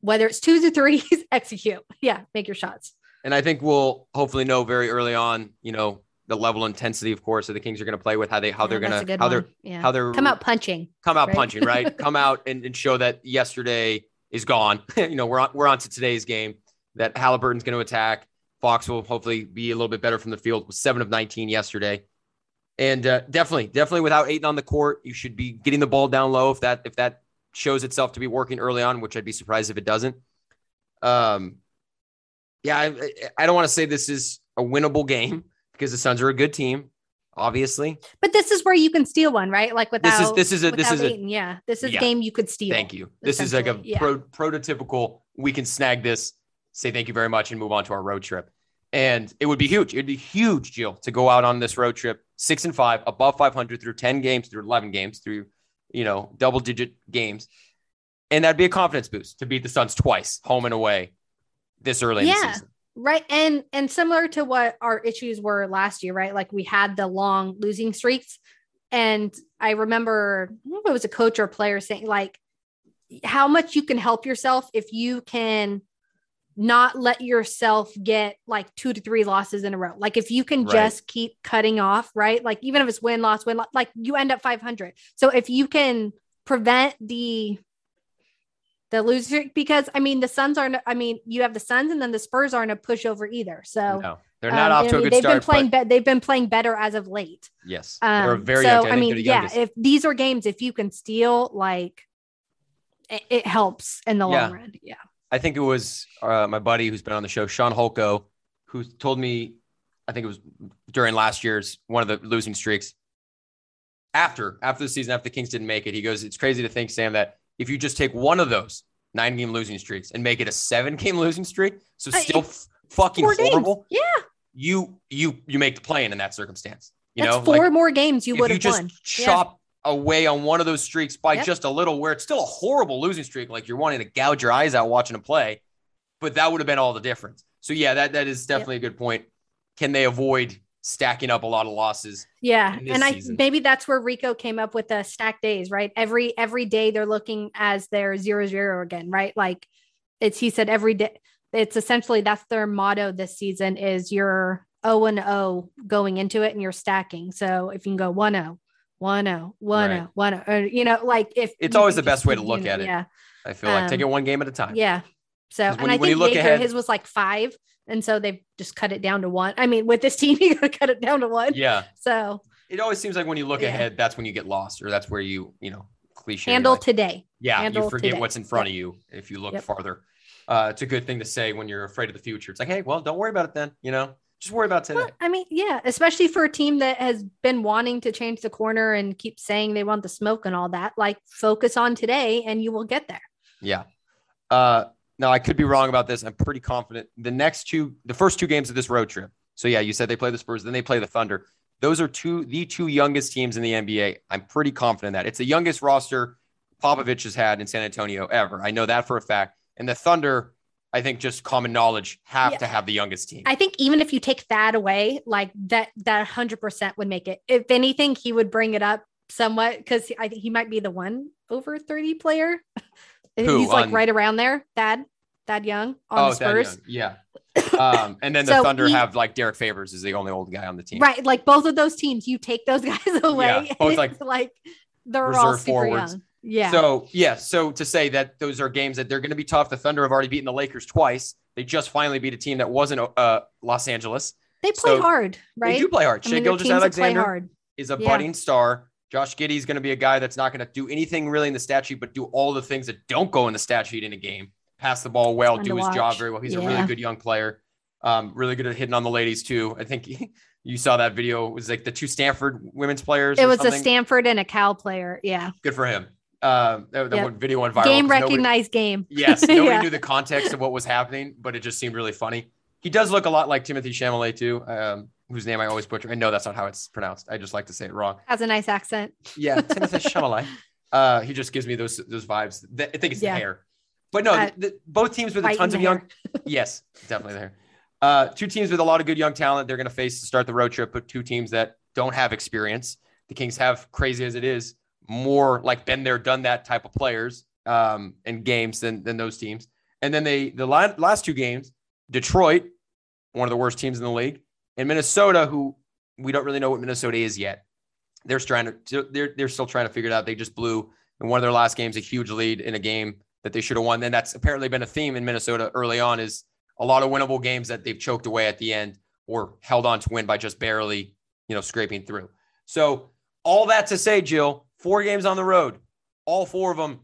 whether it's twos or threes, execute. Yeah, make your shots. And I think we'll hopefully know very early on. You know, the level of intensity, of course, that the Kings are going to play with, how they how yeah, they're going to how they're yeah. how they're come out punching, come out right? punching, right? come out and, and show that yesterday is gone. you know, we're on we're on to today's game. That Haliburton's going to attack. Fox will hopefully be a little bit better from the field with seven of 19 yesterday. And uh, definitely, definitely without Ayton on the court, you should be getting the ball down low if that if that shows itself to be working early on, which I'd be surprised if it doesn't. Um, yeah, I, I don't want to say this is a winnable game because the Suns are a good team, obviously. But this is where you can steal one, right? Like without this is this is a this is a yeah this is yeah. a game you could steal. Thank you. This is like a yeah. pro, prototypical. We can snag this, say thank you very much, and move on to our road trip. And it would be huge. It'd be huge, Jill, to go out on this road trip, six and five, above 500 through 10 games, through 11 games, through, you know, double digit games. And that'd be a confidence boost to beat the Suns twice, home and away, this early yeah. in the season. Right. And and similar to what our issues were last year, right? Like we had the long losing streaks. And I remember I it was a coach or a player saying, like, how much you can help yourself if you can not let yourself get like two to three losses in a row. Like if you can right. just keep cutting off, right? Like even if it's win, loss, win, loss, like you end up 500. So if you can prevent the the loser because I mean the Suns aren't. I mean you have the Suns and then the Spurs aren't a pushover either. So no, they're not um, off to a good they've start. Been playing but... be- they've been playing better as of late. Yes, um, they're very. So I mean, yeah, if these are games, if you can steal, like it, it helps in the yeah. long run. Yeah. I think it was uh, my buddy who's been on the show, Sean Holko, who told me, I think it was during last year's one of the losing streaks. After after the season, after the Kings didn't make it, he goes, "It's crazy to think, Sam, that if you just take one of those nine game losing streaks and make it a seven game losing streak, so uh, still f- fucking horrible. Games. Yeah. You you you make the play in in that circumstance. You That's know, four like, more games you would have won. Chop yeah. away on one of those streaks by yep. just a little, where it's still a horrible losing streak, like you're wanting to gouge your eyes out watching a play, but that would have been all the difference. So yeah, that that is definitely yep. a good point. Can they avoid stacking up a lot of losses. Yeah. And I season. maybe that's where Rico came up with the stack days, right? Every every day they're looking as their zero zero again, right? Like it's he said every day it's essentially that's their motto this season is you're 0 and 0 going into it and you're stacking. So if you can go 1 0, 1 0, 1 0, 1 0, you know, like if it's always the best way to look at it. Yeah. I feel like um, take it one game at a time. Yeah. So, and I think Baker, ahead, his was like five. And so they've just cut it down to one. I mean, with this team, you got to cut it down to one. Yeah. So it always seems like when you look yeah. ahead, that's when you get lost, or that's where you, you know, cliche. Handle like, today. Yeah. Handle you forget today. what's in front of you if you look yep. farther. Uh, it's a good thing to say when you're afraid of the future. It's like, hey, well, don't worry about it then. You know, just worry about today. Well, I mean, yeah, especially for a team that has been wanting to change the corner and keep saying they want the smoke and all that. Like, focus on today, and you will get there. Yeah. Uh, now I could be wrong about this. I'm pretty confident. The next two, the first two games of this road trip. So yeah, you said they play the Spurs, then they play the Thunder. Those are two the two youngest teams in the NBA. I'm pretty confident that it's the youngest roster Popovich has had in San Antonio ever. I know that for a fact. And the Thunder, I think just common knowledge have yeah. to have the youngest team. I think even if you take that away, like that that 100% would make it. If anything, he would bring it up somewhat cuz I think he might be the one over 30 player. Who, He's like right around there, Thad, Thad Young on oh, the Spurs. Yeah. Um, and then the so Thunder he, have like Derrick Favors is the only old guy on the team. Right. Like both of those teams, you take those guys away. Yeah, both like, like they're all super forwards. young. Yeah. So yeah, so to say that those are games that they're going to be tough. The Thunder have already beaten the Lakers twice. They just finally beat a team that wasn't uh, Los Angeles. They play so hard, right? They do play hard. I Shai Gilgeous-Alexander is a budding star. Josh Giddey is going to be a guy that's not going to do anything really in the stat sheet, but do all the things that don't go in the stat sheet in a game. Pass the ball well, do his watch. job very well. He's yeah. a really good young player. Um, really good at hitting on the ladies too. I think you saw that video. It was like the two Stanford women's players. It was something. a Stanford and a Cal player. Yeah. Good for him. Uh, that, that yep. video went viral. Game recognized nobody, game. Yes. Nobody yeah. knew the context of what was happening, but it just seemed really funny. He does look a lot like Timothy Chalamet too, um, whose name I always butcher. I know that's not how it's pronounced. I just like to say it wrong. Has a nice accent. Yeah, Timothée Chalamet. Uh, he just gives me those those vibes. I think it's yeah. the hair. But no, uh, the, both teams with tons of young. yes, definitely there. Uh, two teams with a lot of good young talent. They're going to face to start the road trip, but two teams that don't have experience. The Kings have, crazy as it is, more like been there, done that type of players um, and games than than those teams. And then they the last two games, Detroit, one of the worst teams in the league, and Minnesota, who we don't really know what Minnesota is yet. They're trying to they're they're still trying to figure it out. They just blew in one of their last games a huge lead in a game that they should have won. And that's apparently been a theme in Minnesota early on is a lot of winnable games that they've choked away at the end or held on to win by just barely, you know, scraping through. So all that to say, Jill, four games on the road, all four of them.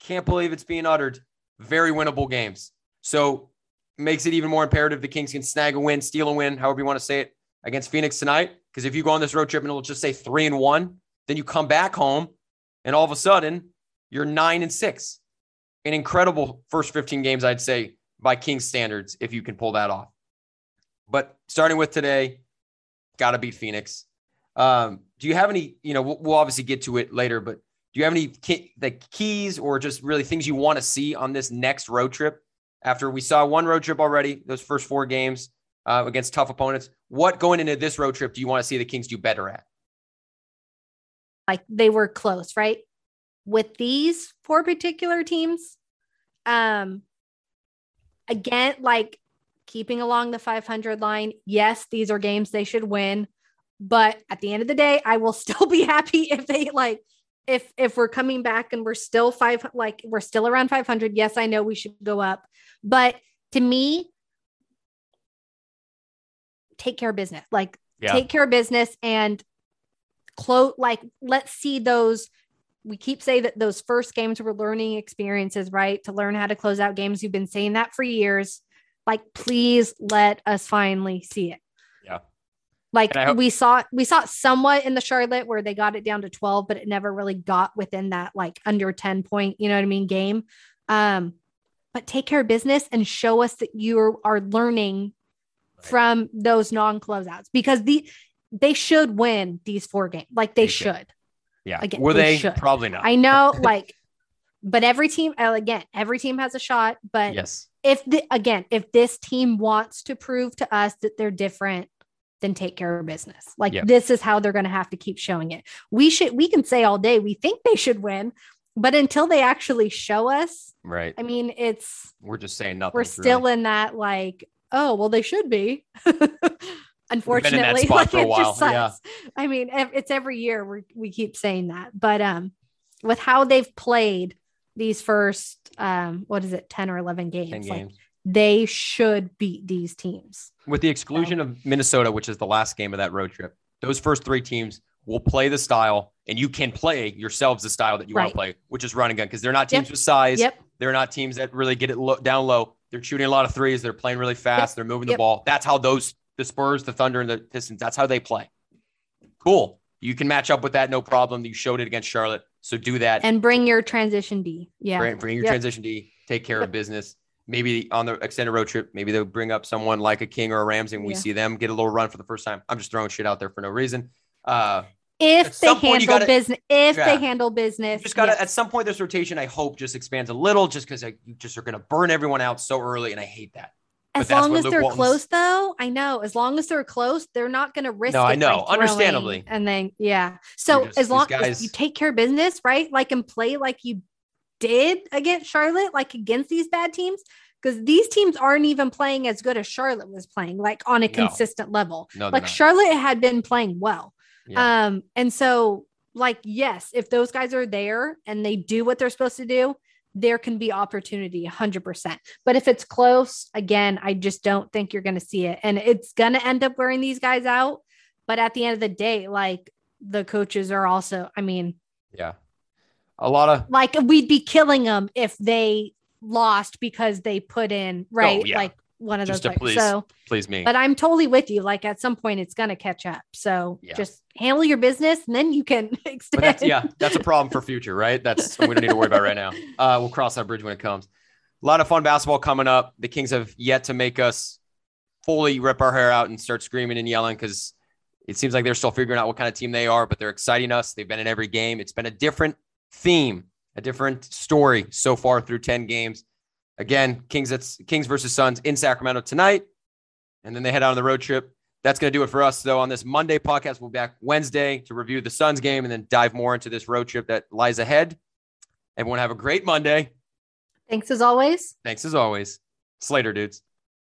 Can't believe it's being uttered. Very winnable games. So makes it even more imperative the Kings can snag a win, steal a win, however you want to say it, against Phoenix tonight. Because if you go on this road trip and it'll just say three and one, then you come back home and all of a sudden you're nine and six. An incredible first 15 games, I'd say, by Kings standards, if you can pull that off. But starting with today, got to beat Phoenix. Um, do you have any, you know, we'll, we'll, obviously get to it later, but do you have any the keys or just really things you want to see on this next road trip? After we saw one road trip already, those first four games uh, against tough opponents, what going into this road trip do you want to see the Kings do better at? Like they were close, right? with these four particular teams, um, again, like keeping along the 500 line, yes, these are games they should win. But at the end of the day, I will still be happy if they like if if we're coming back and we're still five like we're still around 500 yes i know we should go up but to me take care of business like yeah. take care of business and close like let's see those we keep saying that those first games were learning experiences, right? To learn how to close out games. You've been saying that for years. Like, please let us finally see it. Like hope- we saw we saw it somewhat in the Charlotte where they got it down to 12, but it never really got within that like under 10 point, you know what I mean, game. Um, but take care of business and show us that you are learning right. from those non-closeouts because the they should win these four games. Like they, they should. should. Yeah. Again, Were they? they Probably not. I know, like, but every team, uh, again, every team has a shot. But yes, if the again, if this team wants to prove to us that they're different, then take care of business. Like yep. this is how they're going to have to keep showing it. We should. We can say all day we think they should win, but until they actually show us, right? I mean, it's we're just saying nothing. We're still really. in that like, oh well, they should be. unfortunately like it just sucks. Yeah. i mean it's every year we we keep saying that but um with how they've played these first um what is it 10 or 11 games, 10 games. like they should beat these teams with the exclusion so. of minnesota which is the last game of that road trip those first three teams will play the style and you can play yourselves the style that you right. want to play which is running gun because they're not teams yep. with size yep. they're not teams that really get it lo- down low they're shooting a lot of threes they're playing really fast yep. they're moving the ball that's how those the Spurs, the Thunder, and the Pistons. That's how they play. Cool. You can match up with that, no problem. You showed it against Charlotte, so do that and bring your transition D. Yeah, bring, bring your transition D. Take care of business. Maybe on the extended road trip, maybe they'll bring up someone like a King or a Ramsey, and we yeah. see them get a little run for the first time. I'm just throwing shit out there for no reason. Uh, if they handle gotta, business, if yeah, they handle business, just gotta yes. at some point this rotation, I hope just expands a little, just because you just are gonna burn everyone out so early, and I hate that. As long as they're Walton's... close, though, I know. As long as they're close, they're not going to risk. No, I know, understandably. And then, yeah. So just, as long guys... as you take care of business, right? Like and play like you did against Charlotte, like against these bad teams, because these teams aren't even playing as good as Charlotte was playing, like on a no. consistent level. No, like not. Charlotte had been playing well. Yeah. Um, and so like yes, if those guys are there and they do what they're supposed to do, there can be opportunity 100%. But if it's close, again, I just don't think you're going to see it. And it's going to end up wearing these guys out. But at the end of the day, like the coaches are also, I mean, yeah, a lot of like we'd be killing them if they lost because they put in, right? Oh, yeah. Like one of Just those. please- so, Please me. but I'm totally with you. Like at some point, it's gonna catch up. So Yeah. just handle your business, and then you can extend. That's yeah, that's a problem for future, right? That's we don't need to worry about right now. Uh, we'll cross that bridge when it comes. A lot of fun basketball coming up. The Kings have yet to make us fully rip our hair out and start screaming and yelling because it seems like they're still figuring out what kind of team they are, but they're exciting us. They've been in every game. It's been a different theme, a different story so far through 10 games. Again, Kings it's Kings versus Suns in Sacramento tonight. And then they head out on the road trip. That's going to do it for us, though, on this Monday podcast. We'll be back Wednesday to review the Suns game and then dive more into this road trip that lies ahead. Everyone have a great Monday. Thanks as always. Thanks as always. Slater, dudes.